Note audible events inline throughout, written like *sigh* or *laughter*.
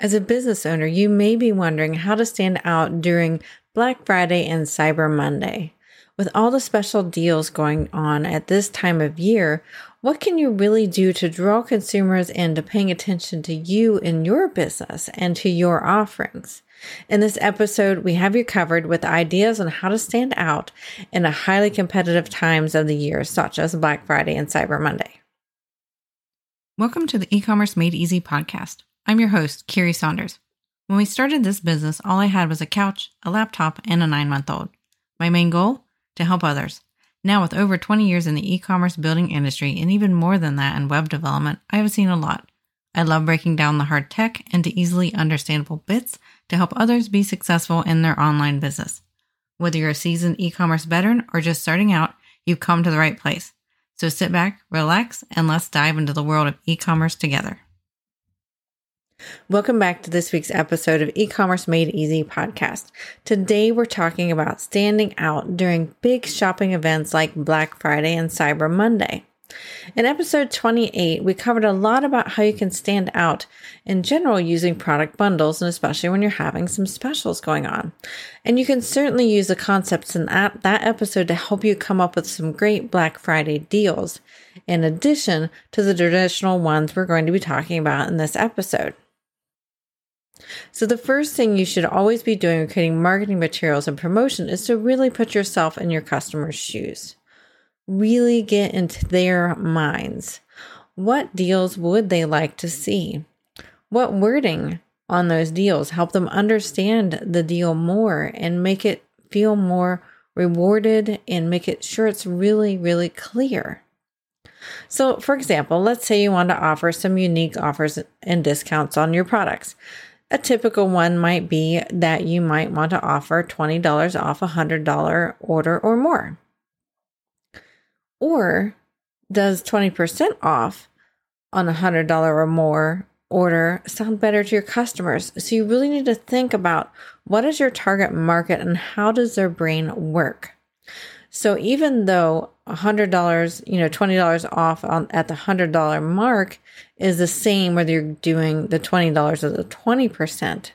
As a business owner, you may be wondering how to stand out during Black Friday and Cyber Monday. With all the special deals going on at this time of year, what can you really do to draw consumers into paying attention to you and your business and to your offerings? In this episode, we have you covered with ideas on how to stand out in a highly competitive times of the year, such as Black Friday and Cyber Monday. Welcome to the e-commerce made easy podcast. I'm your host, Kiri Saunders. When we started this business, all I had was a couch, a laptop, and a nine month old. My main goal? to help others. Now, with over 20 years in the e commerce building industry and even more than that in web development, I have seen a lot. I love breaking down the hard tech into easily understandable bits to help others be successful in their online business. Whether you're a seasoned e commerce veteran or just starting out, you've come to the right place. So sit back, relax, and let's dive into the world of e commerce together. Welcome back to this week's episode of E-commerce Made Easy podcast. Today we're talking about standing out during big shopping events like Black Friday and Cyber Monday. In episode 28, we covered a lot about how you can stand out in general using product bundles and especially when you're having some specials going on. And you can certainly use the concepts in that, that episode to help you come up with some great Black Friday deals in addition to the traditional ones we're going to be talking about in this episode. So, the first thing you should always be doing when creating marketing materials and promotion is to really put yourself in your customer's shoes. Really get into their minds. What deals would they like to see? What wording on those deals help them understand the deal more and make it feel more rewarded and make it sure it's really, really clear? So, for example, let's say you want to offer some unique offers and discounts on your products. A typical one might be that you might want to offer $20 off a $100 order or more. Or does 20% off on a $100 or more order sound better to your customers? So you really need to think about what is your target market and how does their brain work? So even though $100, you know, $20 off on, at the $100 mark is the same whether you're doing the $20 or the 20%,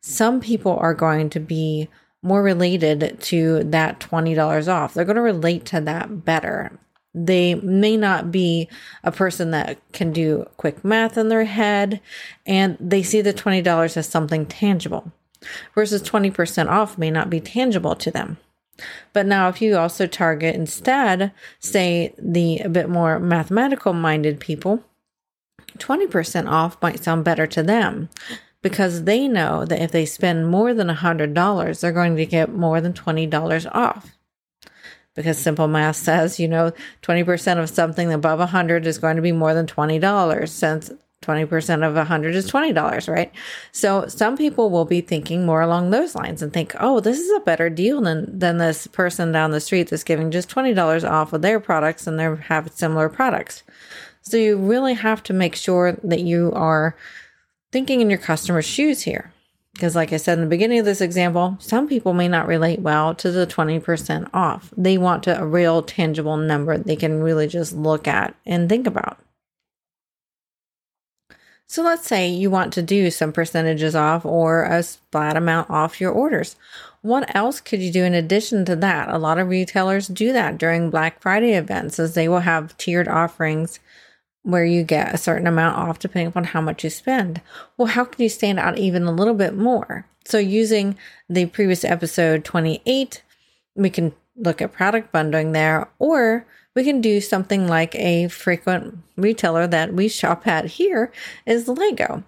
some people are going to be more related to that $20 off. They're going to relate to that better. They may not be a person that can do quick math in their head and they see the $20 as something tangible versus 20% off may not be tangible to them. But now, if you also target instead, say, the a bit more mathematical minded people, 20% off might sound better to them because they know that if they spend more than $100, they're going to get more than $20 off. Because simple math says, you know, 20% of something above 100 is going to be more than $20 since 20% of 100 is $20, right? So some people will be thinking more along those lines and think, oh, this is a better deal than, than this person down the street that's giving just $20 off of their products and they have similar products. So you really have to make sure that you are thinking in your customer's shoes here. Because, like I said in the beginning of this example, some people may not relate well to the 20% off. They want to, a real tangible number they can really just look at and think about. So let's say you want to do some percentages off or a flat amount off your orders. What else could you do in addition to that? A lot of retailers do that during Black Friday events as they will have tiered offerings where you get a certain amount off depending upon how much you spend. Well, how can you stand out even a little bit more? So using the previous episode 28, we can look at product bundling there or we can do something like a frequent retailer that we shop at here is Lego.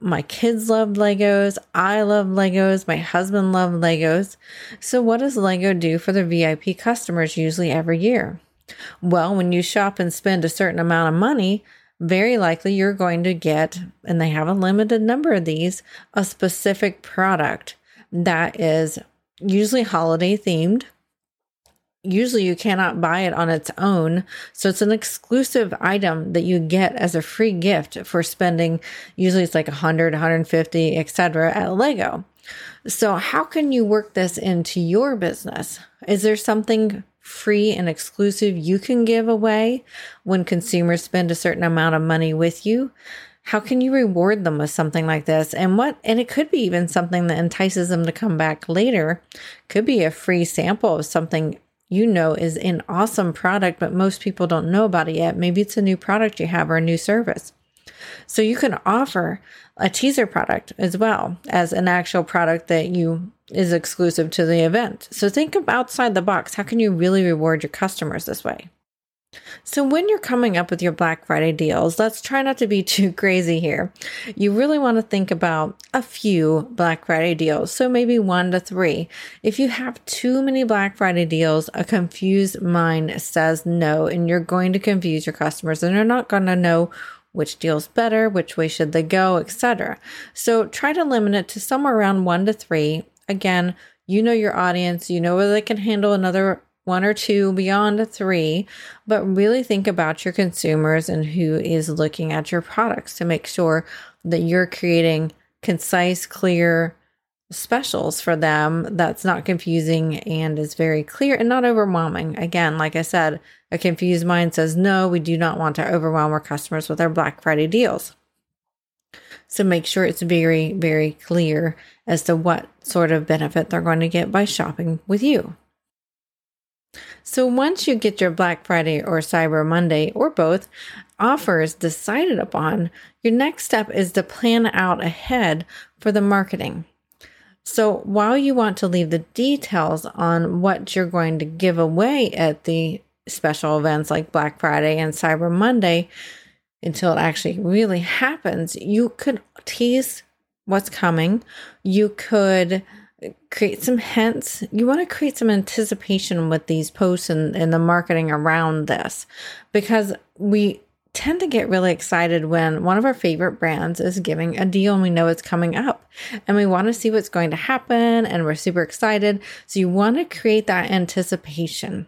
My kids love Legos. I love Legos. My husband loves Legos. So, what does Lego do for their VIP customers usually every year? Well, when you shop and spend a certain amount of money, very likely you're going to get, and they have a limited number of these, a specific product that is usually holiday themed usually you cannot buy it on its own. So it's an exclusive item that you get as a free gift for spending. Usually it's like 100, 150, etc. at Lego. So how can you work this into your business? Is there something free and exclusive you can give away when consumers spend a certain amount of money with you? how can you reward them with something like this? And what, and it could be even something that entices them to come back later. Could be a free sample of something you know is an awesome product, but most people don't know about it yet. Maybe it's a new product you have or a new service. So you can offer a teaser product as well as an actual product that you is exclusive to the event. So think of outside the box. How can you really reward your customers this way? So, when you're coming up with your Black Friday deals, let's try not to be *laughs* too crazy here. You really want to think about a few Black Friday deals, so maybe one to three. If you have too many Black Friday deals, a confused mind says no, and you're going to confuse your customers, and they're not going to know which deal's better, which way should they go, etc. So, try to limit it to somewhere around one to three. Again, you know your audience, you know whether they can handle another one or two beyond three, but really think about your consumers and who is looking at your products to make sure that you're creating concise, clear specials for them that's not confusing and is very clear and not overwhelming. Again, like I said, a confused mind says, no, we do not want to overwhelm our customers with our Black Friday deals. So make sure it's very, very clear as to what sort of benefit they're going to get by shopping with you. So once you get your Black Friday or Cyber Monday or both offers decided upon, your next step is to plan out ahead for the marketing. So while you want to leave the details on what you're going to give away at the special events like Black Friday and Cyber Monday until it actually really happens, you could tease what's coming. You could create some hints. You want to create some anticipation with these posts and, and the marketing around this because we tend to get really excited when one of our favorite brands is giving a deal and we know it's coming up and we want to see what's going to happen and we're super excited. So you want to create that anticipation.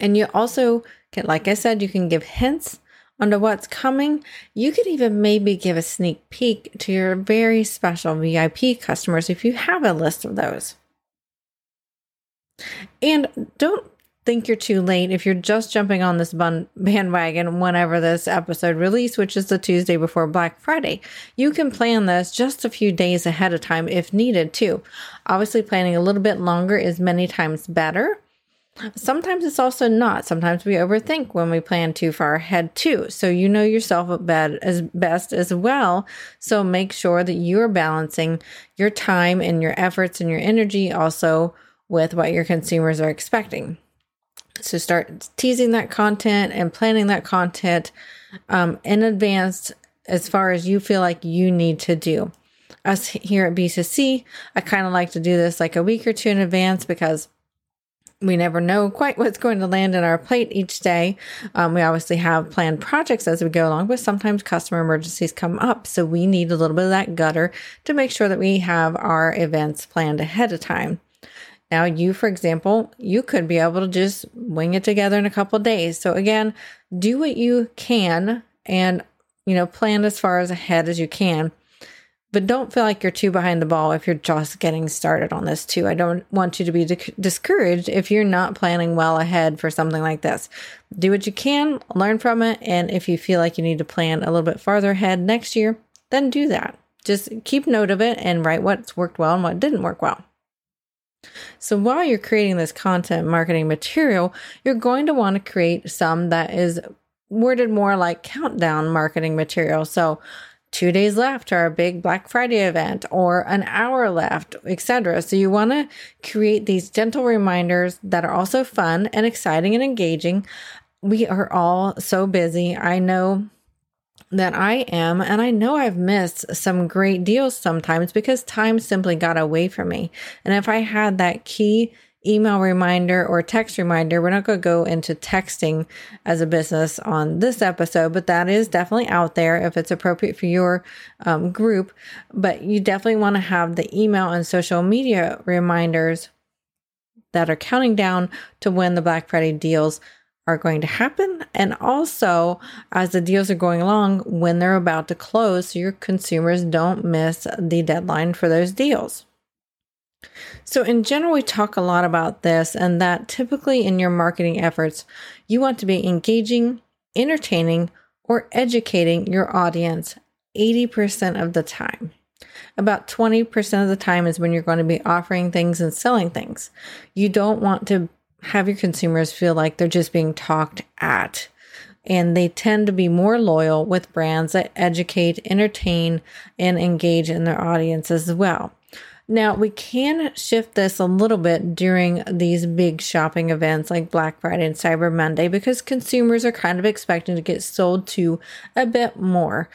And you also can, like I said, you can give hints onto what's coming. You could even maybe give a sneak peek to your very special VIP customers if you have a list of those. And don't think you're too late if you're just jumping on this bandwagon whenever this episode release, which is the Tuesday before Black Friday. You can plan this just a few days ahead of time if needed too. Obviously, planning a little bit longer is many times better. Sometimes it's also not. Sometimes we overthink when we plan too far ahead too. So you know yourself bad as best as well. So make sure that you are balancing your time and your efforts and your energy also with what your consumers are expecting. So start teasing that content and planning that content um, in advance as far as you feel like you need to do. Us here at B2C, I kind of like to do this like a week or two in advance because we never know quite what's going to land in our plate each day. Um, we obviously have planned projects as we go along, but sometimes customer emergencies come up. So we need a little bit of that gutter to make sure that we have our events planned ahead of time. Now, you, for example, you could be able to just wing it together in a couple days. So again, do what you can and, you know, plan as far as ahead as you can but don't feel like you're too behind the ball if you're just getting started on this too. I don't want you to be di- discouraged if you're not planning well ahead for something like this. Do what you can, learn from it, and if you feel like you need to plan a little bit farther ahead next year, then do that. Just keep note of it and write what's worked well and what didn't work well. So while you're creating this content marketing material, you're going to want to create some that is worded more like countdown marketing material. So two days left to our big Black Friday event or an hour left, etc. So you want to create these gentle reminders that are also fun and exciting and engaging. We are all so busy. I know that I am, and I know I've missed some great deals sometimes because time simply got away from me. And if I had that key email reminder or text reminder. We're not going to go into texting as a business on this episode, but that is definitely out there if it's appropriate for your um, group. But you definitely want to have the email and social media reminders that are counting down to when the Black Friday deals are going to happen. And also, as the deals are going along, when they're about to close, so your consumers don't miss the deadline for those deals. So, in general, we talk a lot about this, and that typically in your marketing efforts, you want to be engaging, entertaining, or educating your audience 80% of the time. About 20% of the time is when you're going to be offering things and selling things. You don't want to have your consumers feel like they're just being talked at. And they tend to be more loyal with brands that educate, entertain, and engage in their audience as well. Now, we can shift this a little bit during these big shopping events like Black Friday and Cyber Monday because consumers are kind of expecting to get sold to a bit more.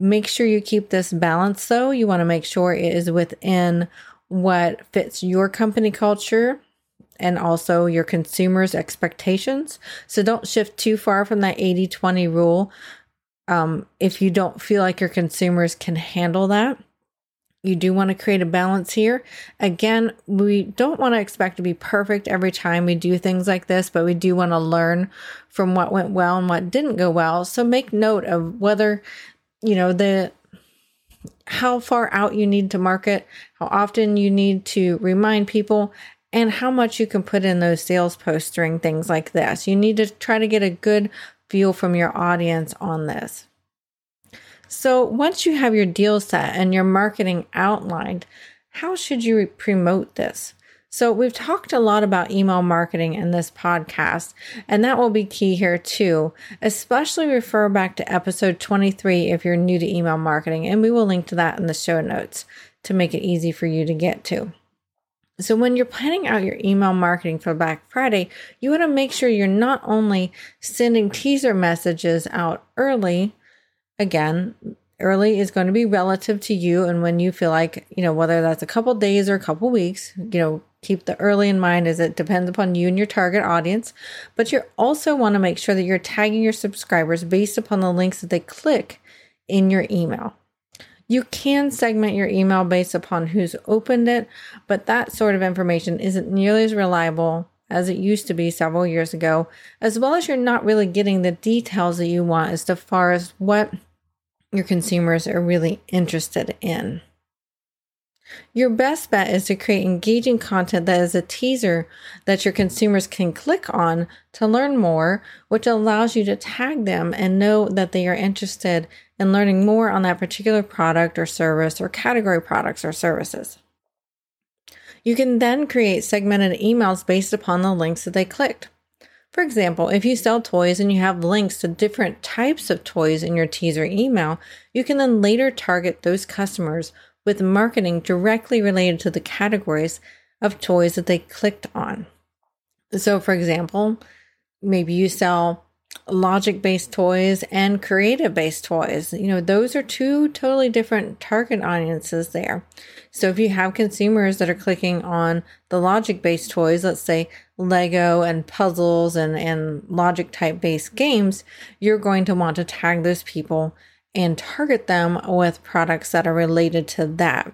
Make sure you keep this balance though. You want to make sure it is within what fits your company culture and also your consumers' expectations. So don't shift too far from that 80 20 rule um, if you don't feel like your consumers can handle that. You do want to create a balance here. Again, we don't want to expect to be perfect every time we do things like this, but we do want to learn from what went well and what didn't go well. So make note of whether, you know, the how far out you need to market, how often you need to remind people, and how much you can put in those sales posts during things like this. You need to try to get a good feel from your audience on this. So, once you have your deal set and your marketing outlined, how should you promote this? So, we've talked a lot about email marketing in this podcast, and that will be key here too. Especially refer back to episode 23 if you're new to email marketing, and we will link to that in the show notes to make it easy for you to get to. So, when you're planning out your email marketing for Black Friday, you want to make sure you're not only sending teaser messages out early again, early is going to be relative to you and when you feel like, you know, whether that's a couple days or a couple weeks, you know, keep the early in mind as it depends upon you and your target audience. But you also want to make sure that you're tagging your subscribers based upon the links that they click in your email. You can segment your email based upon who's opened it, but that sort of information isn't nearly as reliable as it used to be several years ago, as well as you're not really getting the details that you want as far as what your consumers are really interested in. Your best bet is to create engaging content that is a teaser that your consumers can click on to learn more, which allows you to tag them and know that they are interested in learning more on that particular product or service or category products or services. You can then create segmented emails based upon the links that they clicked. For example, if you sell toys and you have links to different types of toys in your teaser email, you can then later target those customers with marketing directly related to the categories of toys that they clicked on. So, for example, maybe you sell logic based toys and creative based toys. You know, those are two totally different target audiences there. So if you have consumers that are clicking on the logic based toys, let's say Lego and puzzles and, and logic type based games, you're going to want to tag those people and target them with products that are related to that.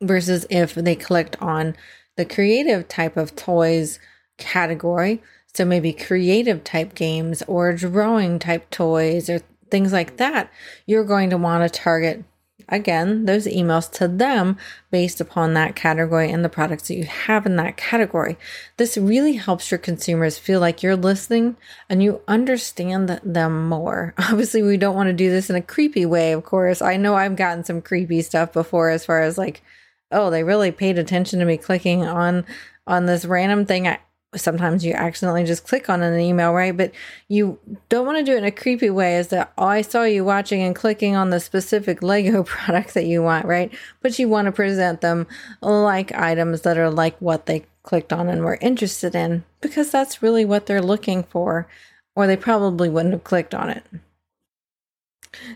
Versus if they clicked on the creative type of toys category, so maybe creative type games or drawing type toys or things like that, you're going to want to target again those emails to them based upon that category and the products that you have in that category. This really helps your consumers feel like you're listening and you understand them more. *laughs* Obviously, we don't want to do this in a creepy way, of course. I know I've gotten some creepy stuff before as far as like, oh, they really paid attention to me clicking on on this random thing I sometimes you accidentally just click on an email, right? But you don't want to do it in a creepy way is that, oh, I saw you watching and clicking on the specific Lego *laughs* product that you want, right? But you want to present them like items that are like what they clicked on and were interested in because that's really what they're looking for, or they probably wouldn't have clicked on it.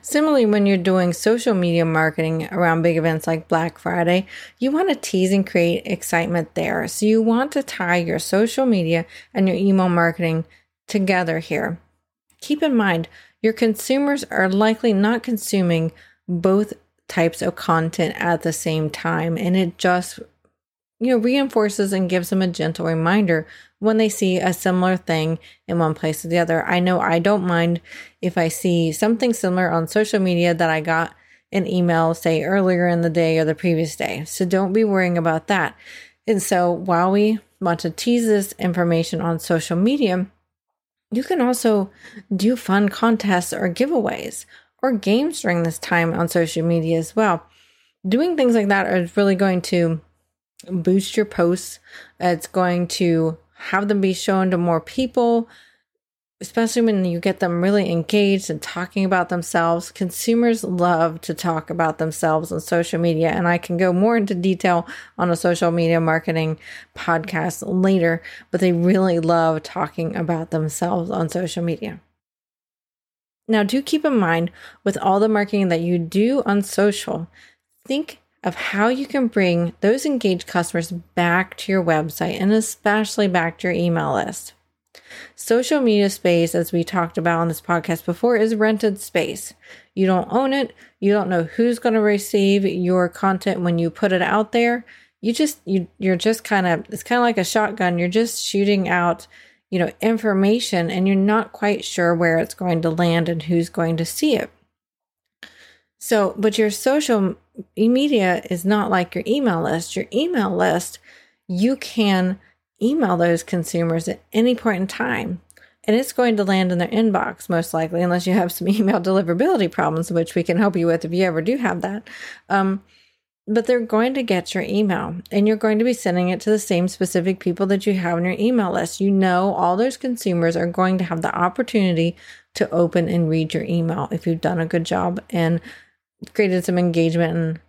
Similarly, when you're doing social media marketing around big events like Black Friday, you want to tease and create excitement there. So you want to tie your social media and your email marketing together here. Keep in mind, your consumers are likely not consuming both types of content at the same time, and it just you know reinforces and gives them a gentle reminder when they see a similar thing in one place or the other. I know I don't mind if I see something similar on social media that I got an email, say earlier in the day or the previous day. So don't be worrying about that. And so while we want to tease this information on social media, you can also do fun contests or giveaways or games during this time on social media as well. Doing things like that is really going to boost your posts. It's going to have them be shown to more people especially when you get them really engaged and talking about themselves. Consumers love to talk about themselves on social media, and I can go more into detail on a social media marketing podcast later, but they really love talking about themselves on social media. Now, do keep in mind with all the marketing that you do on social, think of how you can bring those engaged customers back to your website and especially back to your email list. Social media space, as we talked about on this podcast before, is rented space. You don't own it. You don't know who's going to receive your content when you put it out there. You just you you're just kind of it's kind of like a shotgun. You're just shooting out, you know, information and you're not quite sure where it's going to land and who's going to see it. So, but your social media is not like your email list. Your email list, you can email those consumers at any point in time. And it's going to land in their inbox, most likely, unless you have some *laughs* email deliverability problems, which we can help you with if you ever do have that. Um, but they're going to get your email and you're going to be sending it to the same specific people that you have on your email list. You know, all those consumers are going to have the opportunity to open and read your email if you've done a good job and created some engagement and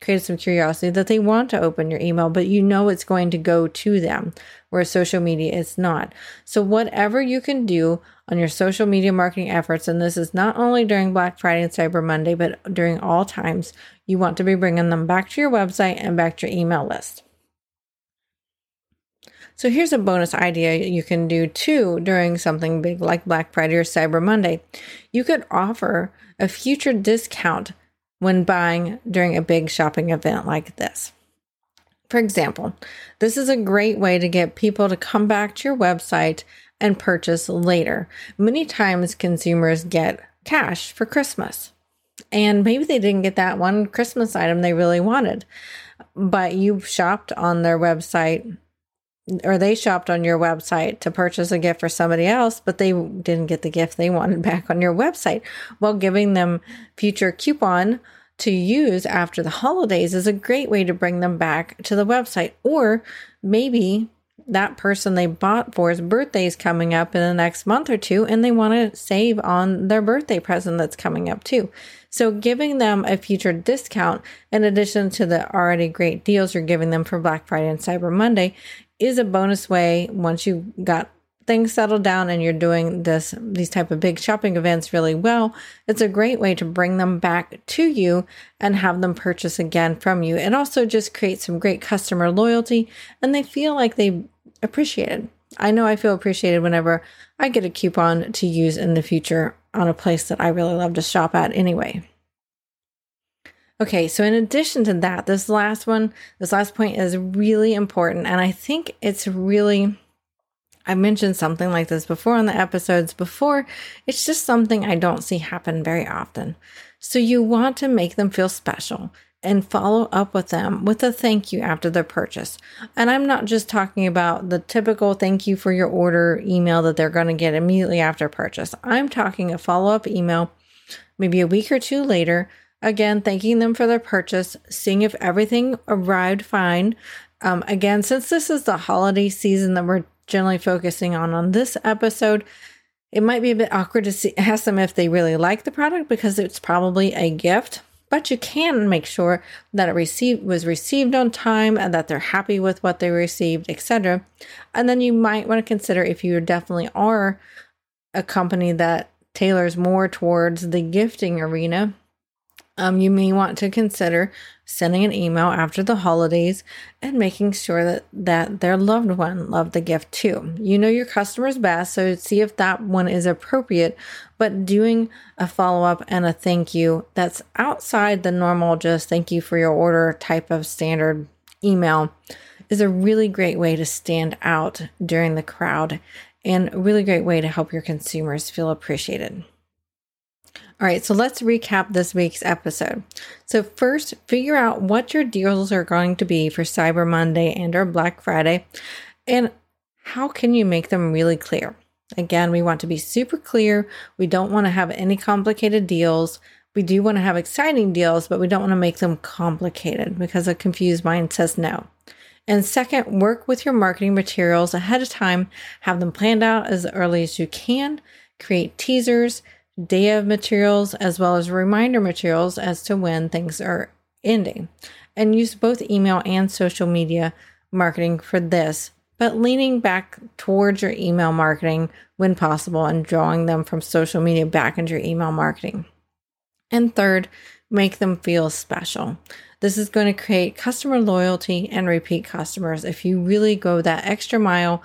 created some curiosity that they want to open your email, but you know it's going to go to them, where social media is not. So, whatever you can do on your social media marketing efforts, and this is not only during Black Friday and Cyber Monday, but during all times, you want to be bringing them back to your website and back to your email list. So here's a bonus idea you can do too during something big like Black Friday or Cyber Monday. You could offer a future discount when buying during a big shopping event like this. For example, this is a great way to get people to come back to your website and purchase later. Many times consumers get cash for Christmas, and maybe they didn't get that one Christmas item they really wanted, but you shopped on their website or they shopped on your website to purchase a gift for somebody else, but they didn't get the gift they *laughs* wanted back on your website. Well, giving them future coupon to use after the holidays is a great way to bring them back to the website. Or maybe that person they bought for's birthday is coming up in the next month or two and they want to save on their birthday present that's coming up too. So giving them a future discount in addition to the already great deals you're giving them for Black Friday and Cyber Monday is a bonus way once you got things settled down and you're doing this these type of big shopping events really well it's a great way to bring them back to you and have them purchase again from you. It also just creates some great customer loyalty and they feel like they appreciated. I know i feel appreciated whenever i get a coupon to use in the future on a place that i really love to shop at anyway Okay, so in addition to that, this last one, this last point is really important. And I think it's really, I mentioned something like this before on the episodes before. It's just something I don't see happen very often. So you want to make them feel special and follow up with them with a thank you after their purchase. And I'm not just talking about the typical thank you for your order email that they're going to get immediately after purchase. I'm talking a follow up email maybe a week or two later Again, thanking them for their purchase, seeing if everything arrived fine. Um, again, since this is the holiday season that we're generally focusing on on this episode, it might be a bit awkward to see, ask them if they really like the product because it's probably a gift. But you can make sure that it received was received on time and that they're happy with what they received, etc. And then you might want to consider if you definitely are a company that tailors more towards the gifting arena um, you may want to consider sending an email after the holidays and making sure that, that their loved one loved the gift too. You know your customers best, so see if that one is appropriate, but doing a follow up and a thank you that's outside the normal just thank you for your order type of standard email is a really great way to stand out during the crowd and a really great way to help your consumers feel appreciated. All right, so let's recap this week's episode. So first, figure out what your deals are going to be for Cyber Monday and or Black Friday and how can you make them really clear? Again, we want to be super clear. We don't want to have any complicated deals. We do want to have exciting deals, but we don't want to make them complicated because a confused mind says no. And second, work with your marketing materials ahead of time. Have them planned out as early as you can. Create teasers, day of materials, as well as reminder materials as to when things are ending. And use both email and social media marketing for this but leaning back towards your email marketing when possible and drawing them from social media back into your email marketing. And third, make them feel special. This is going to create customer loyalty and repeat customers. If you really go that extra mile,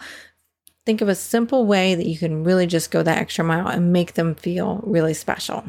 think of a simple way that you can really just go that extra mile and make them feel really special.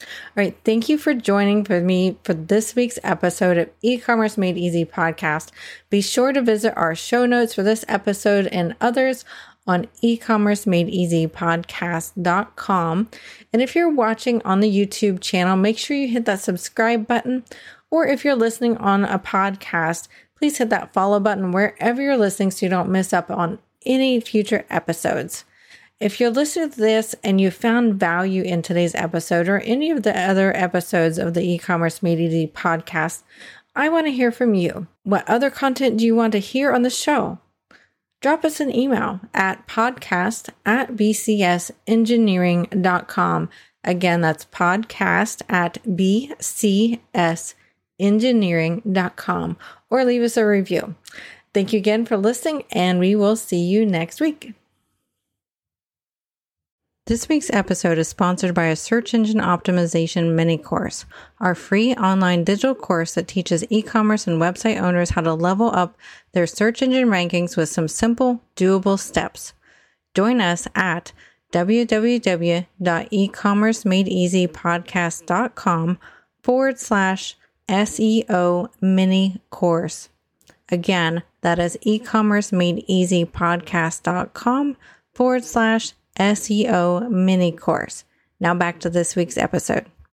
All right. Thank you for joining for me for this week's episode of E-commerce Made Easy podcast. Be sure to visit our show notes for this episode and others on ecommercemadeeasypodcast.com. And if you're watching on the YouTube channel, make sure you hit that subscribe button. Or if you're listening on a podcast, please hit that follow button wherever you're listening so you don't miss up on any future episodes. If you're listening to this and you found value in today's episode or any of the other episodes of the e-commerce easy podcast, I want to hear from you. What other content do you want to hear on the show? Drop us an email at podcast at bcsengineering.com. Again, that's podcast at bcsengineering.com or leave us a review. Thank you again for listening, and we will see you next week. This week's episode is sponsored by a search engine optimization mini course, our free online digital course that teaches e commerce and website owners how to level up their search engine rankings with some simple, doable steps. Join us at www.ecommercemadeeasypodcast.com forward slash SEO mini course. Again, that is ecommercemadeeasypodcast.com forward slash SEO mini course. Now back to this week's episode.